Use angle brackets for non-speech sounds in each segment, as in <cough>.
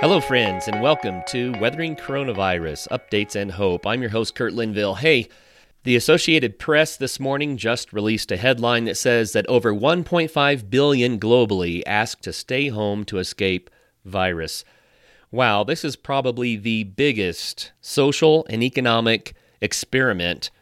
Hello, friends, and welcome to Weathering Coronavirus Updates and Hope. I'm your host, Kurt Linville. Hey, the Associated Press this morning just released a headline that says that over 1.5 billion globally asked to stay home to escape virus. Wow, this is probably the biggest social and economic experiment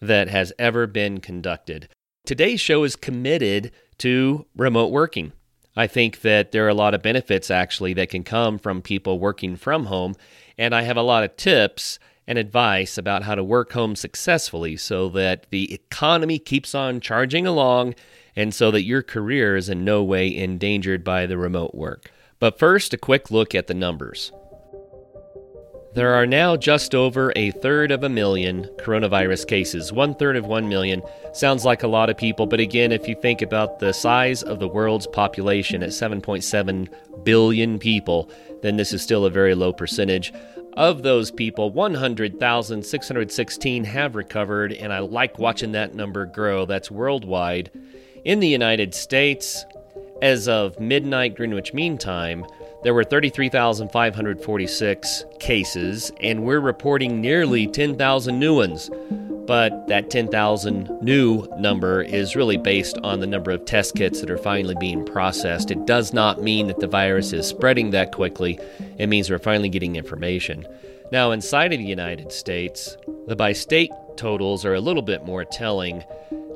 that has ever been conducted. Today's show is committed to remote working. I think that there are a lot of benefits actually that can come from people working from home, and I have a lot of tips and advice about how to work home successfully so that the economy keeps on charging along and so that your career is in no way endangered by the remote work. But first, a quick look at the numbers. There are now just over a third of a million coronavirus cases. One third of one million sounds like a lot of people, but again, if you think about the size of the world's population at 7.7 billion people, then this is still a very low percentage. Of those people, 100,616 have recovered, and I like watching that number grow. That's worldwide. In the United States, as of midnight Greenwich Mean Time, there were 33,546 cases, and we're reporting nearly 10,000 new ones. But that 10,000 new number is really based on the number of test kits that are finally being processed. It does not mean that the virus is spreading that quickly, it means we're finally getting information. Now, inside of the United States, the by state totals are a little bit more telling.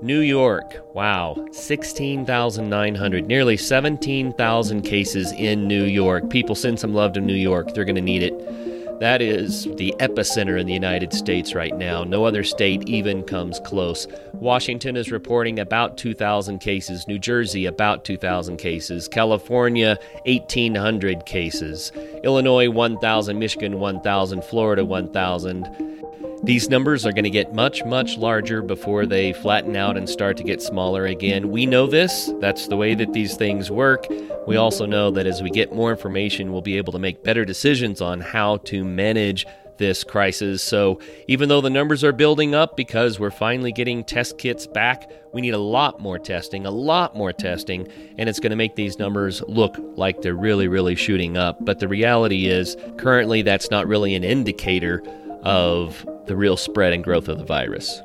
New York, wow, 16,900, nearly 17,000 cases in New York. People send some love to New York, they're going to need it. That is the epicenter in the United States right now. No other state even comes close. Washington is reporting about 2,000 cases, New Jersey about 2,000 cases, California 1,800 cases, Illinois 1,000, Michigan 1,000, Florida 1,000. These numbers are going to get much, much larger before they flatten out and start to get smaller again. We know this. That's the way that these things work. We also know that as we get more information, we'll be able to make better decisions on how to manage this crisis. So, even though the numbers are building up because we're finally getting test kits back, we need a lot more testing, a lot more testing, and it's going to make these numbers look like they're really, really shooting up. But the reality is, currently, that's not really an indicator of the real spread and growth of the virus.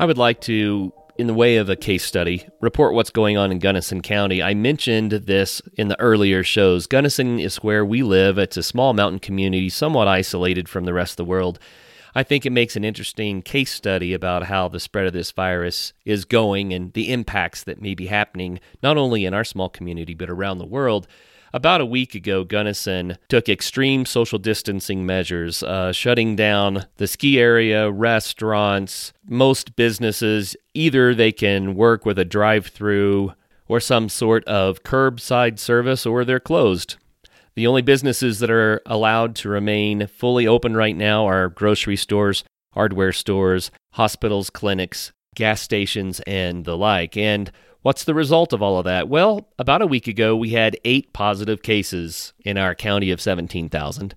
I would like to, in the way of a case study, report what's going on in Gunnison County. I mentioned this in the earlier shows. Gunnison is where we live. It's a small mountain community, somewhat isolated from the rest of the world. I think it makes an interesting case study about how the spread of this virus is going and the impacts that may be happening, not only in our small community, but around the world. About a week ago, Gunnison took extreme social distancing measures, uh, shutting down the ski area, restaurants, most businesses. Either they can work with a drive through or some sort of curbside service, or they're closed. The only businesses that are allowed to remain fully open right now are grocery stores, hardware stores, hospitals, clinics, gas stations, and the like. And what's the result of all of that? Well, about a week ago, we had eight positive cases in our county of 17,000.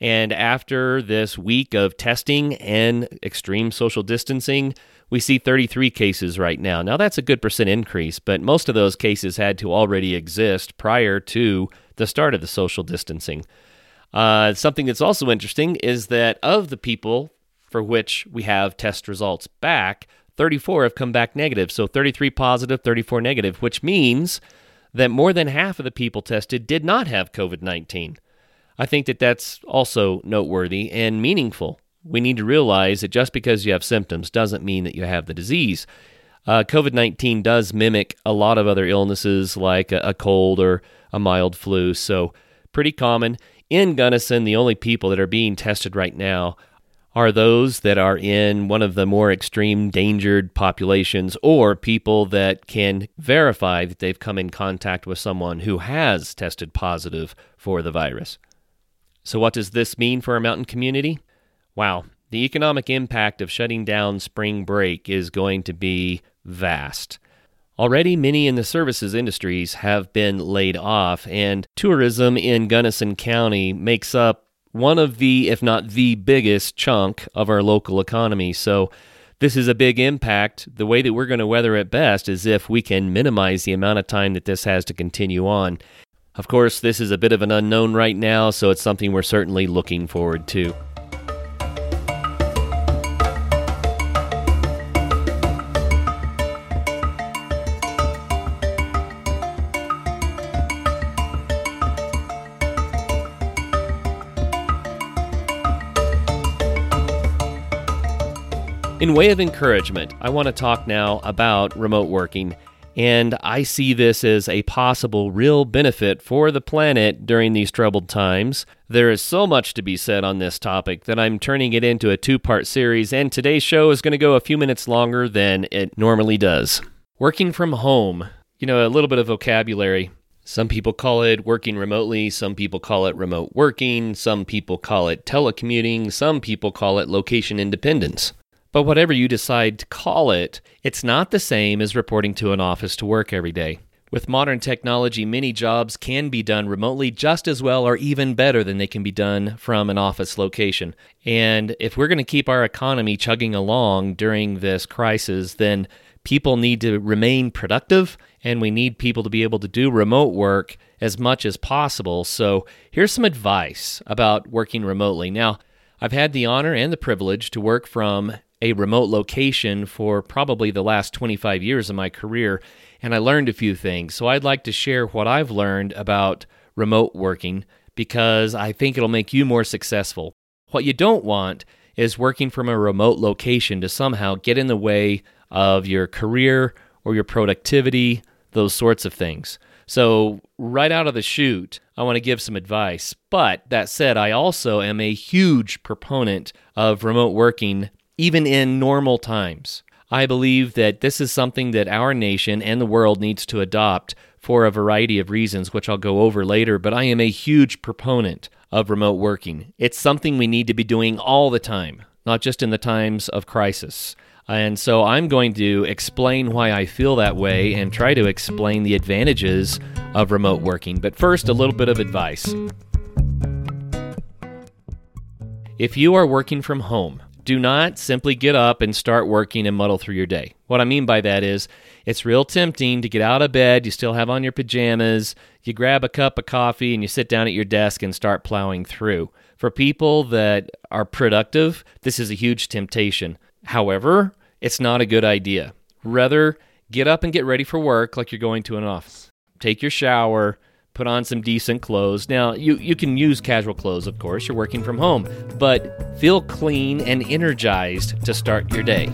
And after this week of testing and extreme social distancing, we see 33 cases right now. Now, that's a good percent increase, but most of those cases had to already exist prior to the start of the social distancing. Uh, something that's also interesting is that of the people for which we have test results back, 34 have come back negative. So 33 positive, 34 negative, which means that more than half of the people tested did not have COVID 19. I think that that's also noteworthy and meaningful. We need to realize that just because you have symptoms doesn't mean that you have the disease. Uh, COVID 19 does mimic a lot of other illnesses like a, a cold or a mild flu. So, pretty common. In Gunnison, the only people that are being tested right now are those that are in one of the more extreme endangered populations or people that can verify that they've come in contact with someone who has tested positive for the virus. So, what does this mean for our mountain community? Wow, the economic impact of shutting down spring break is going to be vast. Already, many in the services industries have been laid off, and tourism in Gunnison County makes up one of the, if not the biggest chunk of our local economy. So, this is a big impact. The way that we're going to weather it best is if we can minimize the amount of time that this has to continue on. Of course, this is a bit of an unknown right now, so it's something we're certainly looking forward to. In way of encouragement, I want to talk now about remote working, and I see this as a possible real benefit for the planet during these troubled times. There is so much to be said on this topic that I'm turning it into a two part series, and today's show is going to go a few minutes longer than it normally does. Working from home, you know, a little bit of vocabulary. Some people call it working remotely, some people call it remote working, some people call it telecommuting, some people call it location independence. But whatever you decide to call it, it's not the same as reporting to an office to work every day. With modern technology, many jobs can be done remotely just as well or even better than they can be done from an office location. And if we're going to keep our economy chugging along during this crisis, then people need to remain productive and we need people to be able to do remote work as much as possible. So, here's some advice about working remotely. Now, I've had the honor and the privilege to work from a remote location for probably the last 25 years of my career, and I learned a few things. So I'd like to share what I've learned about remote working because I think it'll make you more successful. What you don't want is working from a remote location to somehow get in the way of your career or your productivity, those sorts of things. So, right out of the chute, I want to give some advice. But that said, I also am a huge proponent of remote working even in normal times. I believe that this is something that our nation and the world needs to adopt for a variety of reasons, which I'll go over later, but I am a huge proponent of remote working. It's something we need to be doing all the time, not just in the times of crisis. And so I'm going to explain why I feel that way and try to explain the advantages of remote working. But first, a little bit of advice. If you are working from home, do not simply get up and start working and muddle through your day. What I mean by that is it's real tempting to get out of bed, you still have on your pajamas, you grab a cup of coffee, and you sit down at your desk and start plowing through. For people that are productive, this is a huge temptation. However, it's not a good idea. Rather, get up and get ready for work like you're going to an office. Take your shower, put on some decent clothes. Now, you, you can use casual clothes, of course, you're working from home, but feel clean and energized to start your day.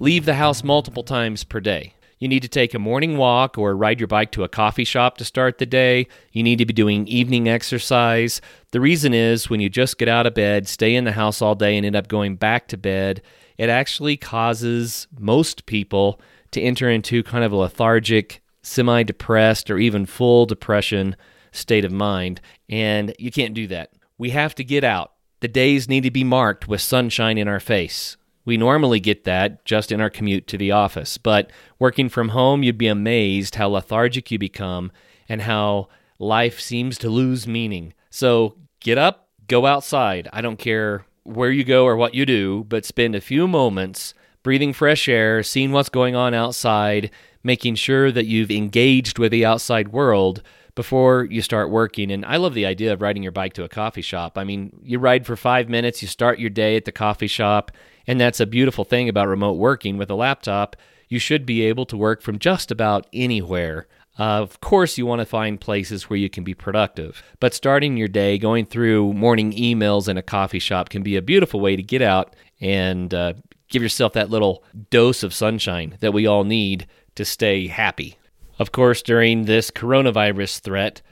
Leave the house multiple times per day. You need to take a morning walk or ride your bike to a coffee shop to start the day. You need to be doing evening exercise. The reason is when you just get out of bed, stay in the house all day, and end up going back to bed, it actually causes most people to enter into kind of a lethargic semi depressed or even full depression state of mind. And you can't do that. We have to get out. The days need to be marked with sunshine in our face. We normally get that just in our commute to the office, but working from home, you'd be amazed how lethargic you become and how life seems to lose meaning. So get up, go outside. I don't care where you go or what you do, but spend a few moments breathing fresh air, seeing what's going on outside, making sure that you've engaged with the outside world before you start working. And I love the idea of riding your bike to a coffee shop. I mean, you ride for five minutes, you start your day at the coffee shop, and that's a beautiful thing about remote working with a laptop. You should be able to work from just about anywhere. Uh, of course, you want to find places where you can be productive, but starting your day going through morning emails in a coffee shop can be a beautiful way to get out and uh, give yourself that little dose of sunshine that we all need to stay happy. Of course, during this coronavirus threat,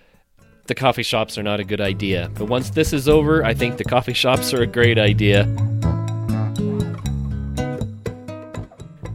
the coffee shops are not a good idea. But once this is over, I think the coffee shops are a great idea.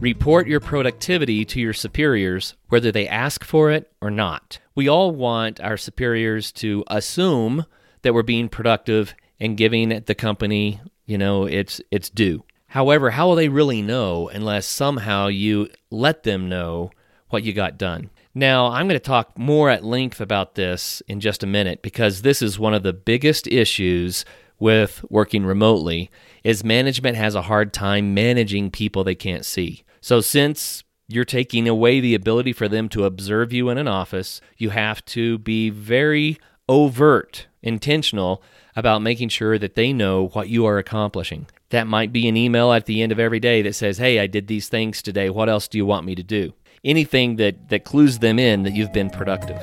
Report your productivity to your superiors, whether they ask for it or not. We all want our superiors to assume that we're being productive and giving the company, you know, its its due. However, how will they really know unless somehow you let them know what you got done? Now, I'm going to talk more at length about this in just a minute because this is one of the biggest issues with working remotely is management has a hard time managing people they can't see. So since you're taking away the ability for them to observe you in an office, you have to be very overt, intentional about making sure that they know what you are accomplishing. That might be an email at the end of every day that says, Hey, I did these things today. What else do you want me to do? Anything that, that clues them in that you've been productive.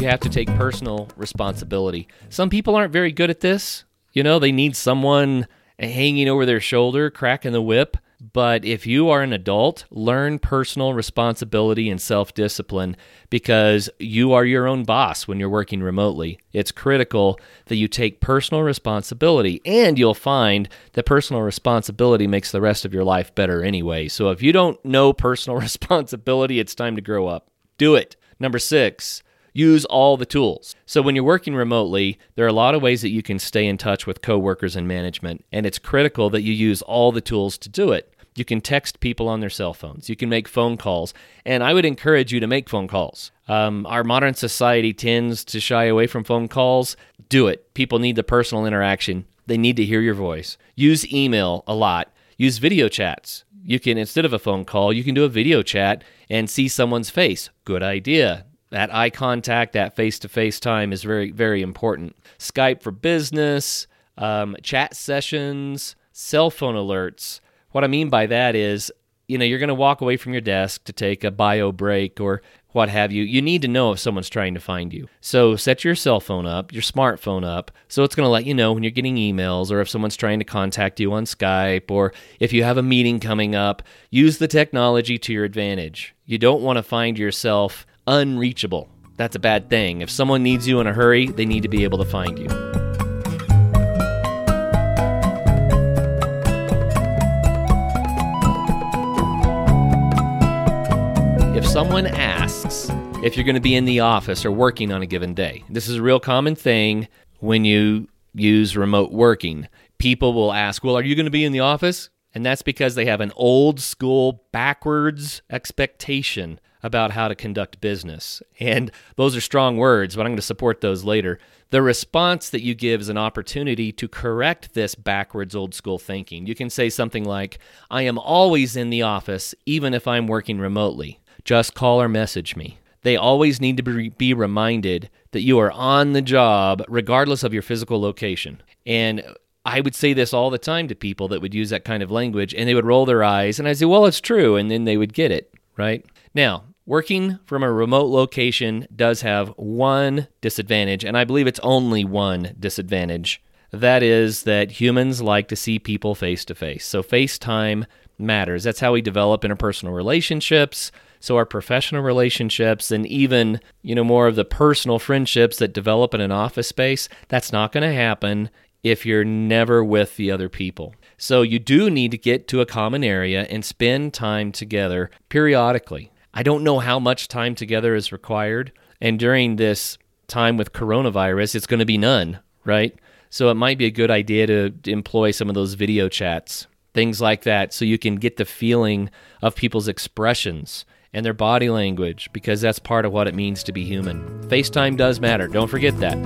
You have to take personal responsibility. Some people aren't very good at this. You know, they need someone hanging over their shoulder, cracking the whip. But if you are an adult, learn personal responsibility and self discipline because you are your own boss when you're working remotely. It's critical that you take personal responsibility, and you'll find that personal responsibility makes the rest of your life better anyway. So if you don't know personal <laughs> responsibility, it's time to grow up. Do it. Number six, use all the tools. So when you're working remotely, there are a lot of ways that you can stay in touch with coworkers and management, and it's critical that you use all the tools to do it. You can text people on their cell phones. You can make phone calls. And I would encourage you to make phone calls. Um, our modern society tends to shy away from phone calls. Do it. People need the personal interaction, they need to hear your voice. Use email a lot. Use video chats. You can, instead of a phone call, you can do a video chat and see someone's face. Good idea. That eye contact, that face to face time is very, very important. Skype for business, um, chat sessions, cell phone alerts. What I mean by that is, you know, you're going to walk away from your desk to take a bio break or what have you. You need to know if someone's trying to find you. So set your cell phone up, your smartphone up, so it's going to let you know when you're getting emails or if someone's trying to contact you on Skype or if you have a meeting coming up. Use the technology to your advantage. You don't want to find yourself unreachable. That's a bad thing. If someone needs you in a hurry, they need to be able to find you. Someone asks if you're going to be in the office or working on a given day, this is a real common thing when you use remote working. People will ask, Well, are you going to be in the office? And that's because they have an old school, backwards expectation about how to conduct business. And those are strong words, but I'm going to support those later. The response that you give is an opportunity to correct this backwards old school thinking. You can say something like, I am always in the office, even if I'm working remotely. Just call or message me. They always need to be reminded that you are on the job, regardless of your physical location. And I would say this all the time to people that would use that kind of language, and they would roll their eyes, and I'd say, Well, it's true. And then they would get it, right? Now, working from a remote location does have one disadvantage, and I believe it's only one disadvantage. That is that humans like to see people face to face. So FaceTime matters. That's how we develop interpersonal relationships. So our professional relationships and even, you know, more of the personal friendships that develop in an office space, that's not going to happen if you're never with the other people. So you do need to get to a common area and spend time together periodically. I don't know how much time together is required. And during this time with coronavirus, it's going to be none, right? So it might be a good idea to employ some of those video chats, things like that, so you can get the feeling of people's expressions and their body language, because that's part of what it means to be human. FaceTime does matter. Don't forget that.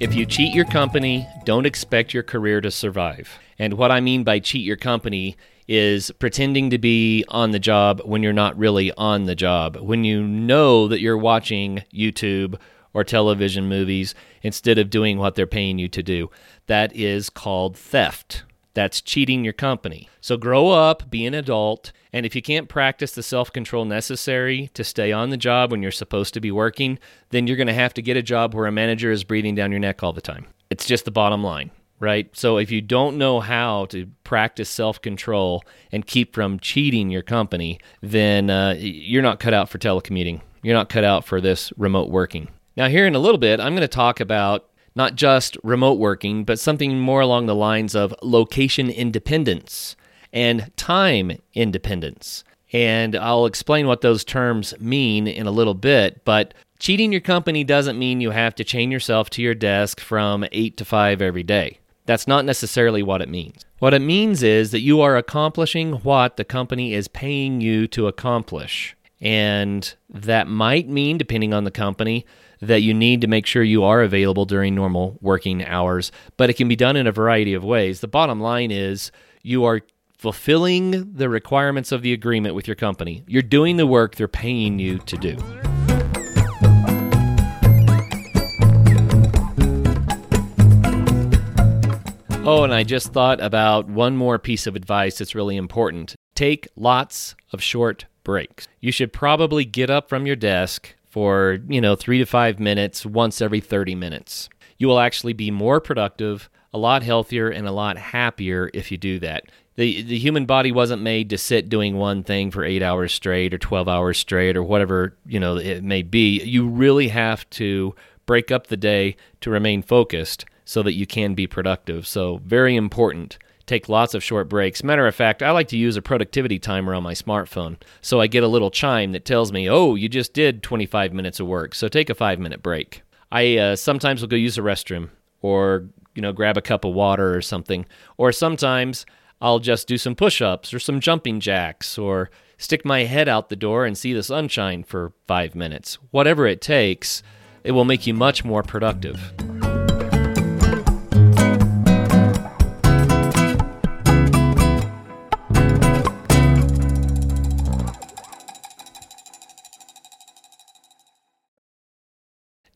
If you cheat your company, don't expect your career to survive. And what I mean by cheat your company is pretending to be on the job when you're not really on the job. When you know that you're watching YouTube or television movies instead of doing what they're paying you to do. That is called theft. That's cheating your company. So grow up, be an adult, and if you can't practice the self control necessary to stay on the job when you're supposed to be working, then you're going to have to get a job where a manager is breathing down your neck all the time. It's just the bottom line, right? So if you don't know how to practice self control and keep from cheating your company, then uh, you're not cut out for telecommuting. You're not cut out for this remote working. Now, here in a little bit, I'm going to talk about not just remote working, but something more along the lines of location independence and time independence. And I'll explain what those terms mean in a little bit, but Cheating your company doesn't mean you have to chain yourself to your desk from 8 to 5 every day. That's not necessarily what it means. What it means is that you are accomplishing what the company is paying you to accomplish. And that might mean, depending on the company, that you need to make sure you are available during normal working hours, but it can be done in a variety of ways. The bottom line is you are fulfilling the requirements of the agreement with your company. You're doing the work they're paying you to do. Oh, and I just thought about one more piece of advice that's really important. Take lots of short breaks. You should probably get up from your desk for, you know, three to five minutes once every 30 minutes. You will actually be more productive, a lot healthier, and a lot happier if you do that. The, the human body wasn't made to sit doing one thing for eight hours straight or 12 hours straight or whatever, you know, it may be. You really have to break up the day to remain focused so that you can be productive. So, very important. Take lots of short breaks. Matter of fact, I like to use a productivity timer on my smartphone. So I get a little chime that tells me, oh, you just did 25 minutes of work. So take a five minute break. I uh, sometimes will go use a restroom or, you know, grab a cup of water or something. Or sometimes I'll just do some push ups or some jumping jacks or stick my head out the door and see the sunshine for five minutes. Whatever it takes, it will make you much more productive.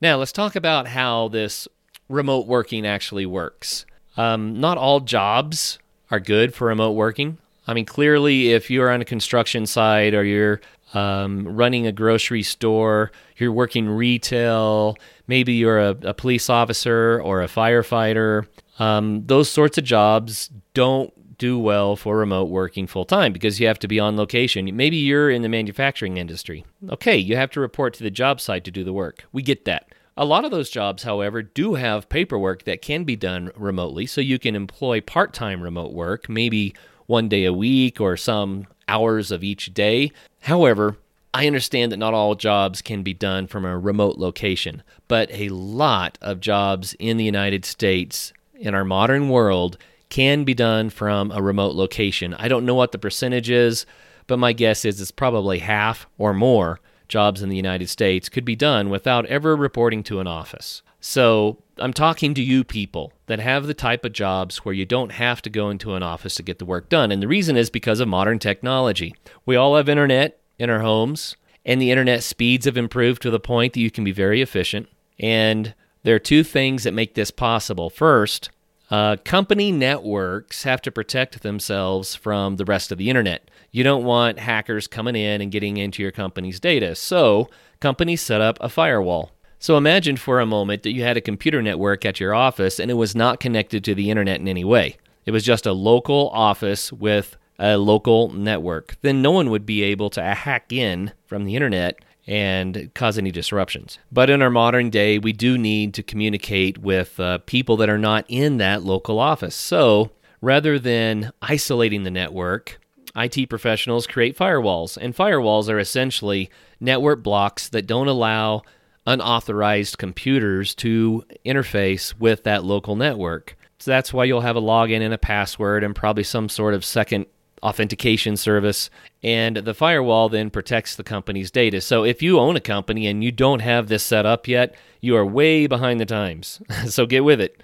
Now, let's talk about how this remote working actually works. Um, not all jobs are good for remote working. I mean, clearly, if you're on a construction site or you're um, running a grocery store, you're working retail, maybe you're a, a police officer or a firefighter, um, those sorts of jobs don't do well for remote working full time because you have to be on location. Maybe you're in the manufacturing industry. Okay, you have to report to the job site to do the work. We get that. A lot of those jobs, however, do have paperwork that can be done remotely, so you can employ part time remote work, maybe one day a week or some hours of each day. However, I understand that not all jobs can be done from a remote location, but a lot of jobs in the United States in our modern world can be done from a remote location. I don't know what the percentage is, but my guess is it's probably half or more jobs in the United States could be done without ever reporting to an office. So I'm talking to you people that have the type of jobs where you don't have to go into an office to get the work done. And the reason is because of modern technology. We all have internet in our homes, and the internet speeds have improved to the point that you can be very efficient. And there are two things that make this possible. First, uh, company networks have to protect themselves from the rest of the internet. You don't want hackers coming in and getting into your company's data. So, companies set up a firewall. So, imagine for a moment that you had a computer network at your office and it was not connected to the internet in any way. It was just a local office with a local network. Then no one would be able to hack in from the internet and cause any disruptions. But in our modern day, we do need to communicate with uh, people that are not in that local office. So rather than isolating the network, IT professionals create firewalls. And firewalls are essentially network blocks that don't allow unauthorized computers to interface with that local network. So that's why you'll have a login and a password and probably some sort of second authentication service, and the firewall then protects the company's data. So if you own a company and you don't have this set up yet, you are way behind the times. <laughs> so get with it.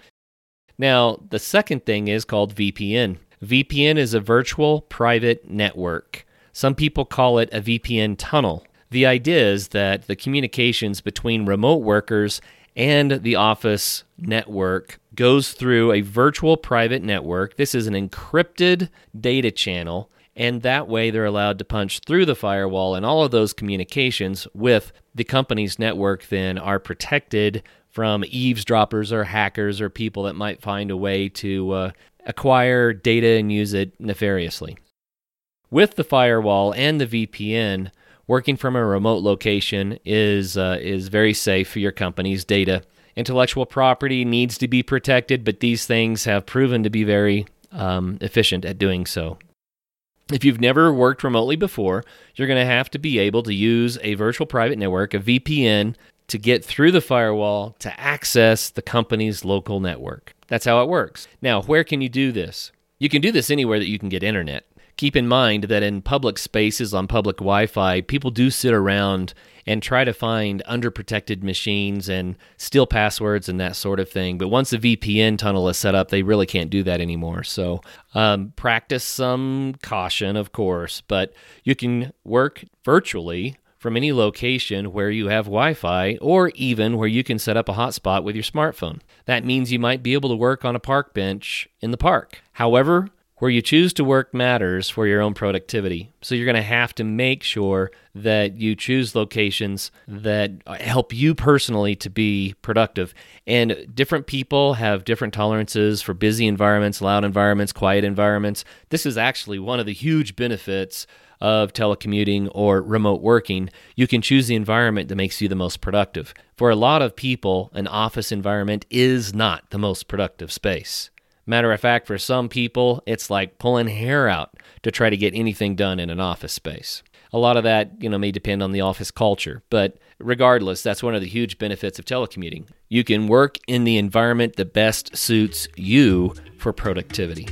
Now, the second thing is called VPN. VPN is a virtual private network. Some people call it a VPN tunnel. The idea is that the communications between remote workers and the office network goes through a virtual private network. This is an encrypted data channel, and that way they're allowed to punch through the firewall, and all of those communications with the company's network then are protected from eavesdroppers or hackers or people that might find a way to uh, acquire data and use it nefariously. With the firewall and the VPN, working from a remote location is uh, is very safe for your company's data. Intellectual property needs to be protected, but these things have proven to be very um, efficient at doing so. If you've never worked remotely before, you're going to have to be able to use a virtual private network, a VPN, to get through the firewall to access the company's local network. That's how it works. Now, where can you do this? You can do this anywhere that you can get internet. Keep in mind that in public spaces on public Wi Fi, people do sit around and try to find underprotected machines and steal passwords and that sort of thing. But once the VPN tunnel is set up, they really can't do that anymore. So um, practice some caution, of course, but you can work virtually from any location where you have Wi Fi or even where you can set up a hotspot with your smartphone. That means you might be able to work on a park bench in the park. However, where you choose to work matters for your own productivity. So you're going to have to make sure that you choose locations that help you personally to be productive. And different people have different tolerances for busy environments, loud environments, quiet environments. This is actually one of the huge benefits of telecommuting or remote working, you can choose the environment that makes you the most productive. For a lot of people, an office environment is not the most productive space. Matter of fact, for some people, it's like pulling hair out to try to get anything done in an office space. A lot of that, you know, may depend on the office culture, but regardless, that's one of the huge benefits of telecommuting. You can work in the environment that best suits you for productivity.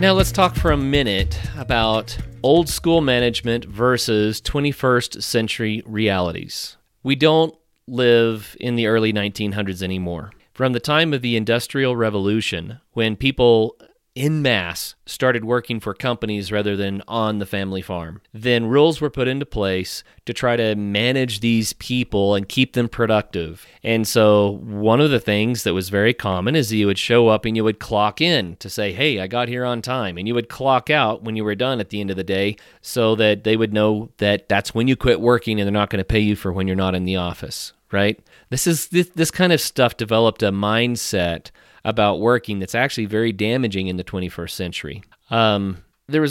Now, let's talk for a minute about old school management versus 21st century realities. We don't live in the early 1900s anymore. From the time of the Industrial Revolution, when people in mass started working for companies rather than on the family farm. Then rules were put into place to try to manage these people and keep them productive. And so, one of the things that was very common is you would show up and you would clock in to say, Hey, I got here on time. And you would clock out when you were done at the end of the day so that they would know that that's when you quit working and they're not going to pay you for when you're not in the office, right? This is this, this kind of stuff developed a mindset about working that's actually very damaging in the 21st century. Um,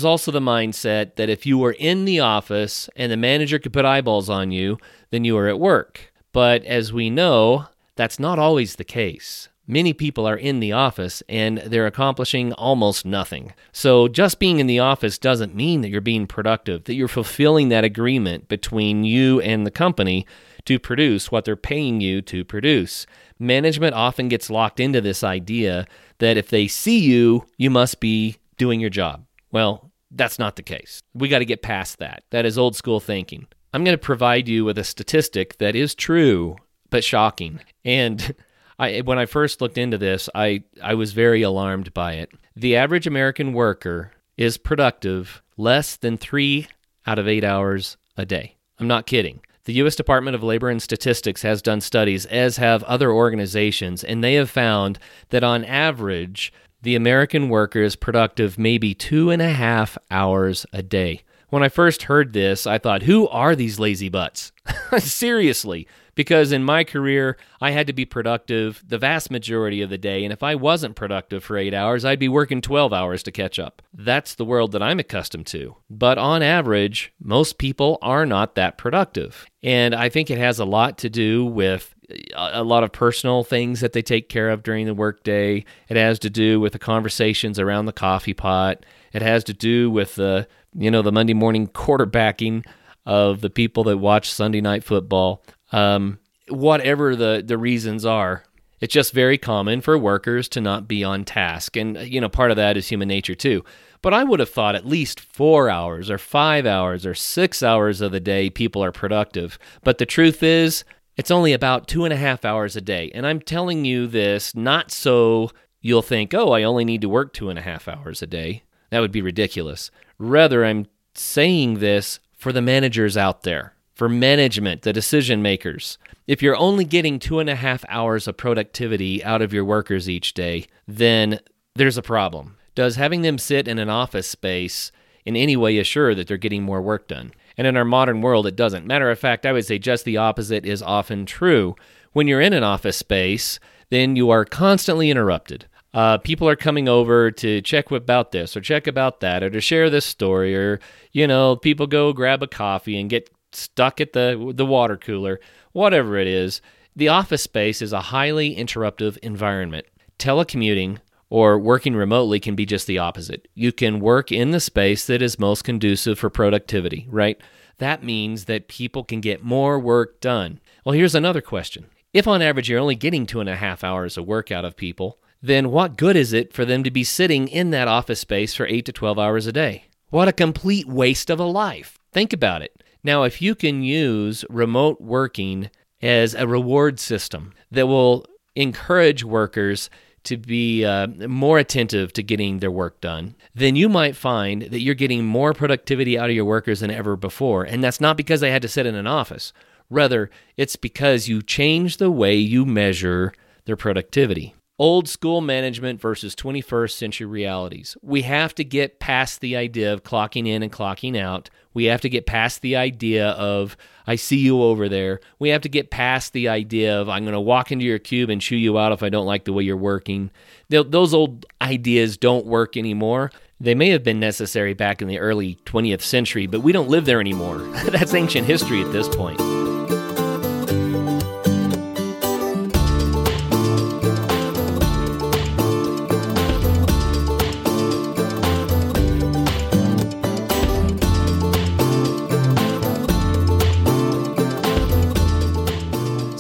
also the mindset that if you were in the office and the manager could put eyeballs on you, then you were at work. But as we know, that's not always the case. Many people are in the office and they're accomplishing almost nothing. So, just being in the office doesn't mean that you're being productive, that you're fulfilling that agreement between you and the company to produce what they're paying you to produce. Management often gets locked into this idea that if they see you, you must be doing your job. Well, that's not the case. We got to get past that. That is old school thinking. I'm going to provide you with a statistic that is true but shocking. And <laughs> I, when I first looked into this, I, I was very alarmed by it. The average American worker is productive less than three out of eight hours a day. I'm not kidding. The U.S. Department of Labor and Statistics has done studies, as have other organizations, and they have found that on average, the American worker is productive maybe two and a half hours a day. When I first heard this, I thought, who are these lazy butts? <laughs> Seriously, because in my career, I had to be productive the vast majority of the day, and if I wasn't productive for eight hours, I'd be working 12 hours to catch up. That's the world that I'm accustomed to. But on average, most people are not that productive. And I think it has a lot to do with uh, a lot of personal things that they take care of during the workday. It has to do with the conversations around the coffee pot. It has to do with the, you know, the Monday morning quarterbacking of the people that watch Sunday night football. Um, whatever the, the reasons are, it's just very common for workers to not be on task. And, you know, part of that is human nature too. But I would have thought at least four hours or five hours or six hours of the day people are productive. But the truth is, it's only about two and a half hours a day. And I'm telling you this not so you'll think, oh, I only need to work two and a half hours a day. That would be ridiculous. Rather, I'm saying this for the managers out there for management, the decision makers. If you're only getting two and a half hours of productivity out of your workers each day, then there's a problem. Does having them sit in an office space in any way assure that they're getting more work done? And in our modern world, it doesn't. Matter of fact, I would say just the opposite is often true. When you're in an office space, then you are constantly interrupted. uh, people are coming over to check about this or check about that or to share this story or you know people go grab a coffee and get stuck at the the water cooler whatever it is the office space is a highly interruptive environment telecommuting or working remotely can be just the opposite. You can work in the space that is most conducive for productivity, right? That means that people can get more work done. Well, here's another question. If on average you're only getting two and a half hours of work out of people, then what good is it for them to be sitting in that office space for 8 to 12 hours a day? What a complete waste of a life. Think about it. Now, if you can use remote working as a reward system that will encourage workers to be uh, more attentive to getting their work done, then you might find that you're getting more productivity out of your workers than ever before. And that's not because they had to sit in an office. Rather, it's because you change the way you measure their productivity. Old school management versus 21st century realities. We have to get past the idea of clocking in and clocking out. We have to get past the idea of, I see you over there. We have to get past the idea of, I'm going to walk into your cube and chew you out if I don't like the way you're working. Those old ideas don't work anymore. They may have been necessary back in the early 20th century, but we don't live there anymore. <laughs> That's ancient history at this point.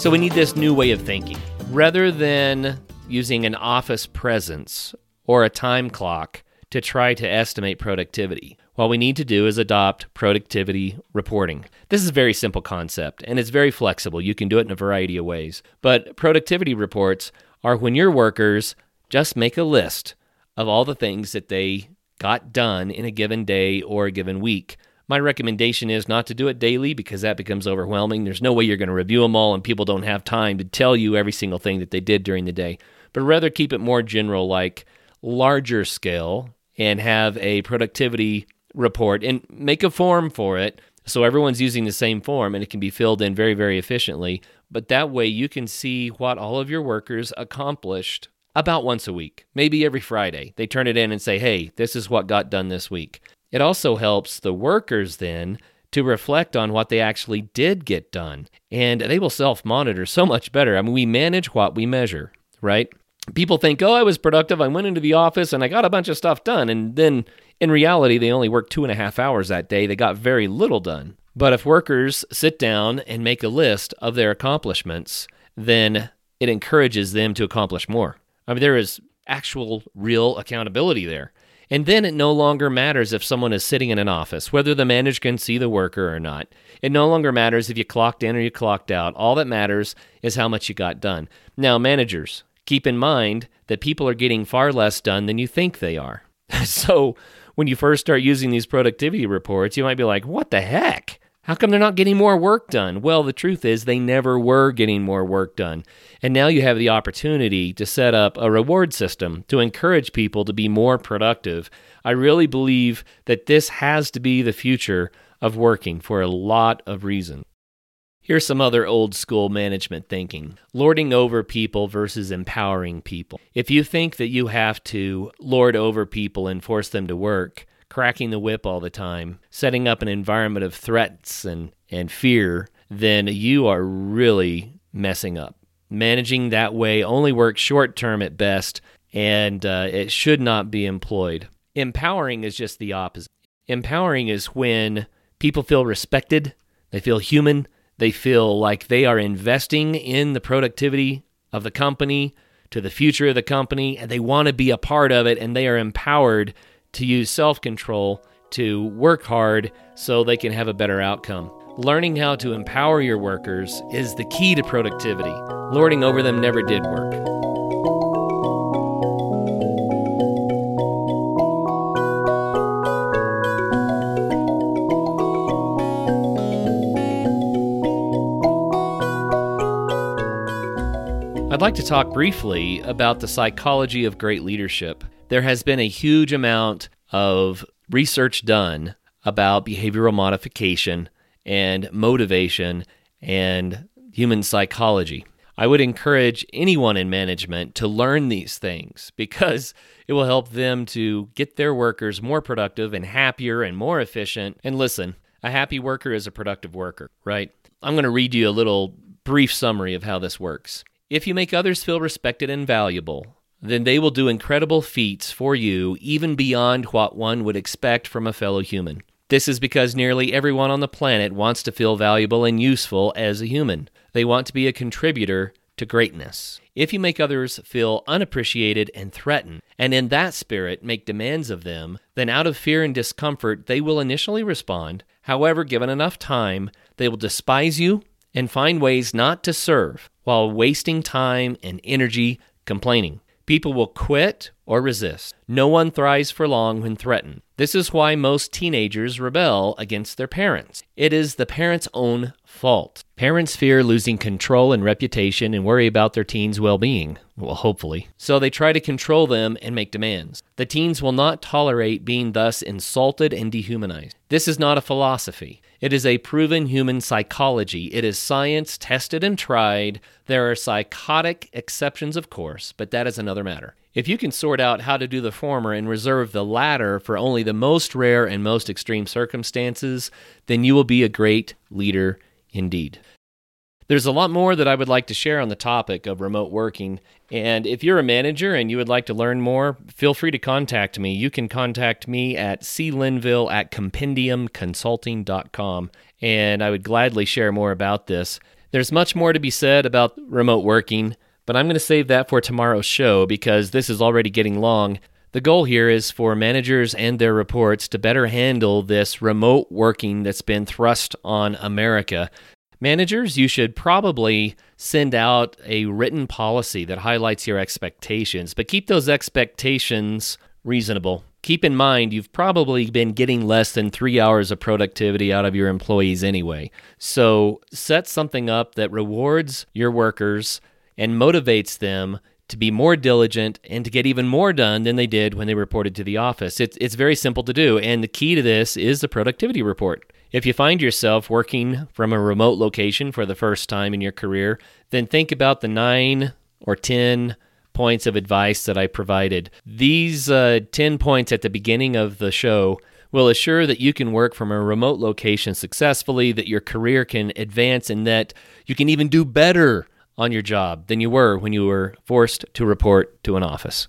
So we need this new way of thinking. Rather than using an office presence or a time clock to try to estimate productivity, what we need to do is adopt productivity reporting. This is a very simple concept and it's very flexible. You can do it in a variety of ways. But productivity reports are when your workers just make a list of all the things that they got done in a given day or a given week. My recommendation is not to do it daily because that becomes overwhelming. There's no way you're going to review them all, and people don't have time to tell you every single thing that they did during the day. But rather keep it more general, like larger scale, and have a productivity report and make a form for it so everyone's using the same form and it can be filled in very, very efficiently. But that way you can see what all of your workers accomplished about once a week, maybe every Friday. They turn it in and say, hey, this is what got done this week. It also helps the workers then to reflect on what they actually did get done. And they will self monitor so much better. I mean, we manage what we measure, right? People think, oh, I was productive. I went into the office and I got a bunch of stuff done. And then in reality, they only worked two and a half hours that day. They got very little done. But if workers sit down and make a list of their accomplishments, then it encourages them to accomplish more. I mean, there is actual, real accountability there. And then it no longer matters if someone is sitting in an office, whether the manager can see the worker or not. It no longer matters if you clocked in or you clocked out. All that matters is how much you got done. Now, managers, keep in mind that people are getting far less done than you think they are. <laughs> so, when you first start using these productivity reports, you might be like, what the heck? How come they're not getting more work done? Well, the truth is they never were getting more work done. And now you have the opportunity to set up a reward system to encourage people to be more productive. I really believe that this has to be the future of working for a lot of reasons. Here's some other old school management thinking lording over people versus empowering people. If you think that you have to lord over people and force them to work, cracking the whip all the time, setting up an environment of threats and, and fear, then you are really messing up. Managing that way only works short term at best, and uh, it should not be employed. Empowering is just the opposite. Empowering is when people feel respected, they feel human, they feel like they are investing in the productivity of the company, to the future of the company, and they want to be a part of it, and they are empowered to use self control to work hard so they can have a better outcome. Learning how to empower your workers is the key to productivity. Lording over them never did work. I'd like to talk briefly about the psychology of great leadership there has been a huge amount of research done about behavioral modification and motivation and human psychology. I would encourage anyone in management to learn these things because it will help them to get their workers more productive and happier and more efficient. And listen, a happy worker is a productive worker, right? I'm going to read you a little brief summary of how this works. If you make others feel respected and valuable, then they will do incredible feats for you, even beyond what one would expect from a fellow human. This is because nearly everyone on the planet wants to feel valuable and useful as a human. They want to be a contributor to greatness. If you make others feel unappreciated and threatened, and in that spirit make demands of them, then out of fear and discomfort they will initially respond. However, given enough time, they will despise you and find ways not to serve while wasting time and energy complaining. People will quit or resist. No one thrives for long when threatened. This is why most teenagers rebel against their parents. It is the parents' own fault. Parents fear losing control and reputation and worry about their teens' well being. Well, hopefully. So they try to control them and make demands. The teens will not tolerate being thus insulted and dehumanized. This is not a philosophy. It is a proven human psychology. It is science tested and tried. There are psychotic exceptions, of course, but that is another matter. If you can sort out how to do the former and reserve the latter for only the most rare and most extreme circumstances, then you will be a great leader indeed. There's a lot more that I would like to share on the topic of remote working. And if you're a manager and you would like to learn more, feel free to contact me. You can contact me at clinville at compendiumconsulting.com, and I would gladly share more about this. There's much more to be said about remote working, but I'm going to save that for tomorrow's show because this is already getting long. The goal here is for managers and their reports to better handle this remote working that's been thrust on America. Managers, you should probably send out a written policy that highlights your expectations, but keep those expectations reasonable. Keep in mind, you've probably been getting less than three hours of productivity out of your employees anyway. So set something up that rewards your workers and motivates them to be more diligent and to get even more done than they did when they reported to the office. It's, it's very simple to do. And the key to this is the productivity report. If you find yourself working from a remote location for the first time in your career, then think about the nine or 10 points of advice that I provided. These uh, 10 points at the beginning of the show will assure that you can work from a remote location successfully, that your career can advance, and that you can even do better on your job than you were when you were forced to report to an office.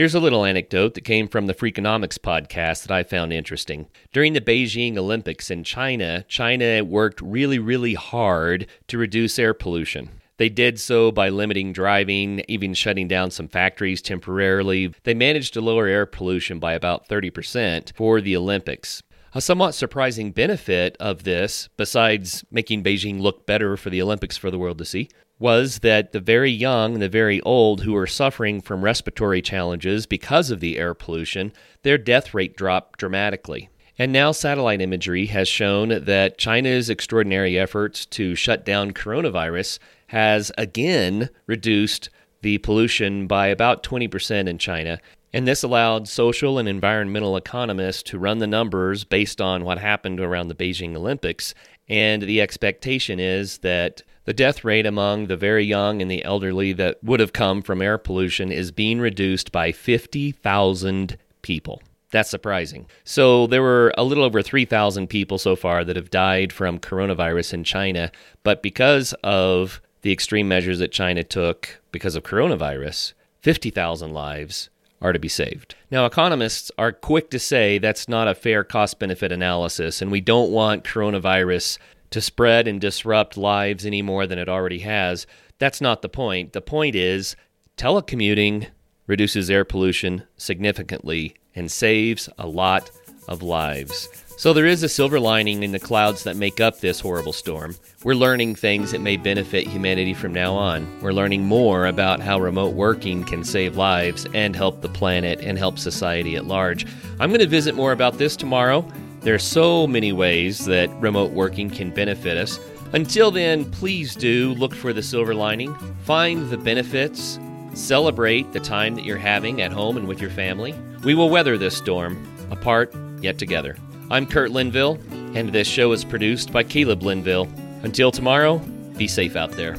Here's a little anecdote that came from the Freakonomics podcast that I found interesting. During the Beijing Olympics in China, China worked really, really hard to reduce air pollution. They did so by limiting driving, even shutting down some factories temporarily. They managed to lower air pollution by about 30% for the Olympics. A somewhat surprising benefit of this, besides making Beijing look better for the Olympics for the world to see, was that the very young and the very old who were suffering from respiratory challenges because of the air pollution, their death rate dropped dramatically. And now satellite imagery has shown that China's extraordinary efforts to shut down coronavirus has again reduced the pollution by about 20% in China. And this allowed social and environmental economists to run the numbers based on what happened around the Beijing Olympics. And the expectation is that the death rate among the very young and the elderly that would have come from air pollution is being reduced by 50,000 people. That's surprising. So, there were a little over 3,000 people so far that have died from coronavirus in China. But because of the extreme measures that China took because of coronavirus, 50,000 lives are to be saved. Now, economists are quick to say that's not a fair cost benefit analysis, and we don't want coronavirus to spread and disrupt lives any more than it already has. That's not the point. The point is telecommuting reduces air pollution significantly and saves a lot of lives. So there is a silver lining in the clouds that make up this horrible storm. We're learning things that may benefit humanity from now on. We're learning more about how remote working can save lives and help the planet and help society at large. I'm going to visit more about this tomorrow. There are so many ways that remote working can benefit us. Until then, please do look for the silver lining, find the benefits, celebrate the time that you're having at home and with your family. We will weather this storm, apart yet together. I'm Kurt Linville, and this show is produced by Caleb Linville. Until tomorrow, be safe out there.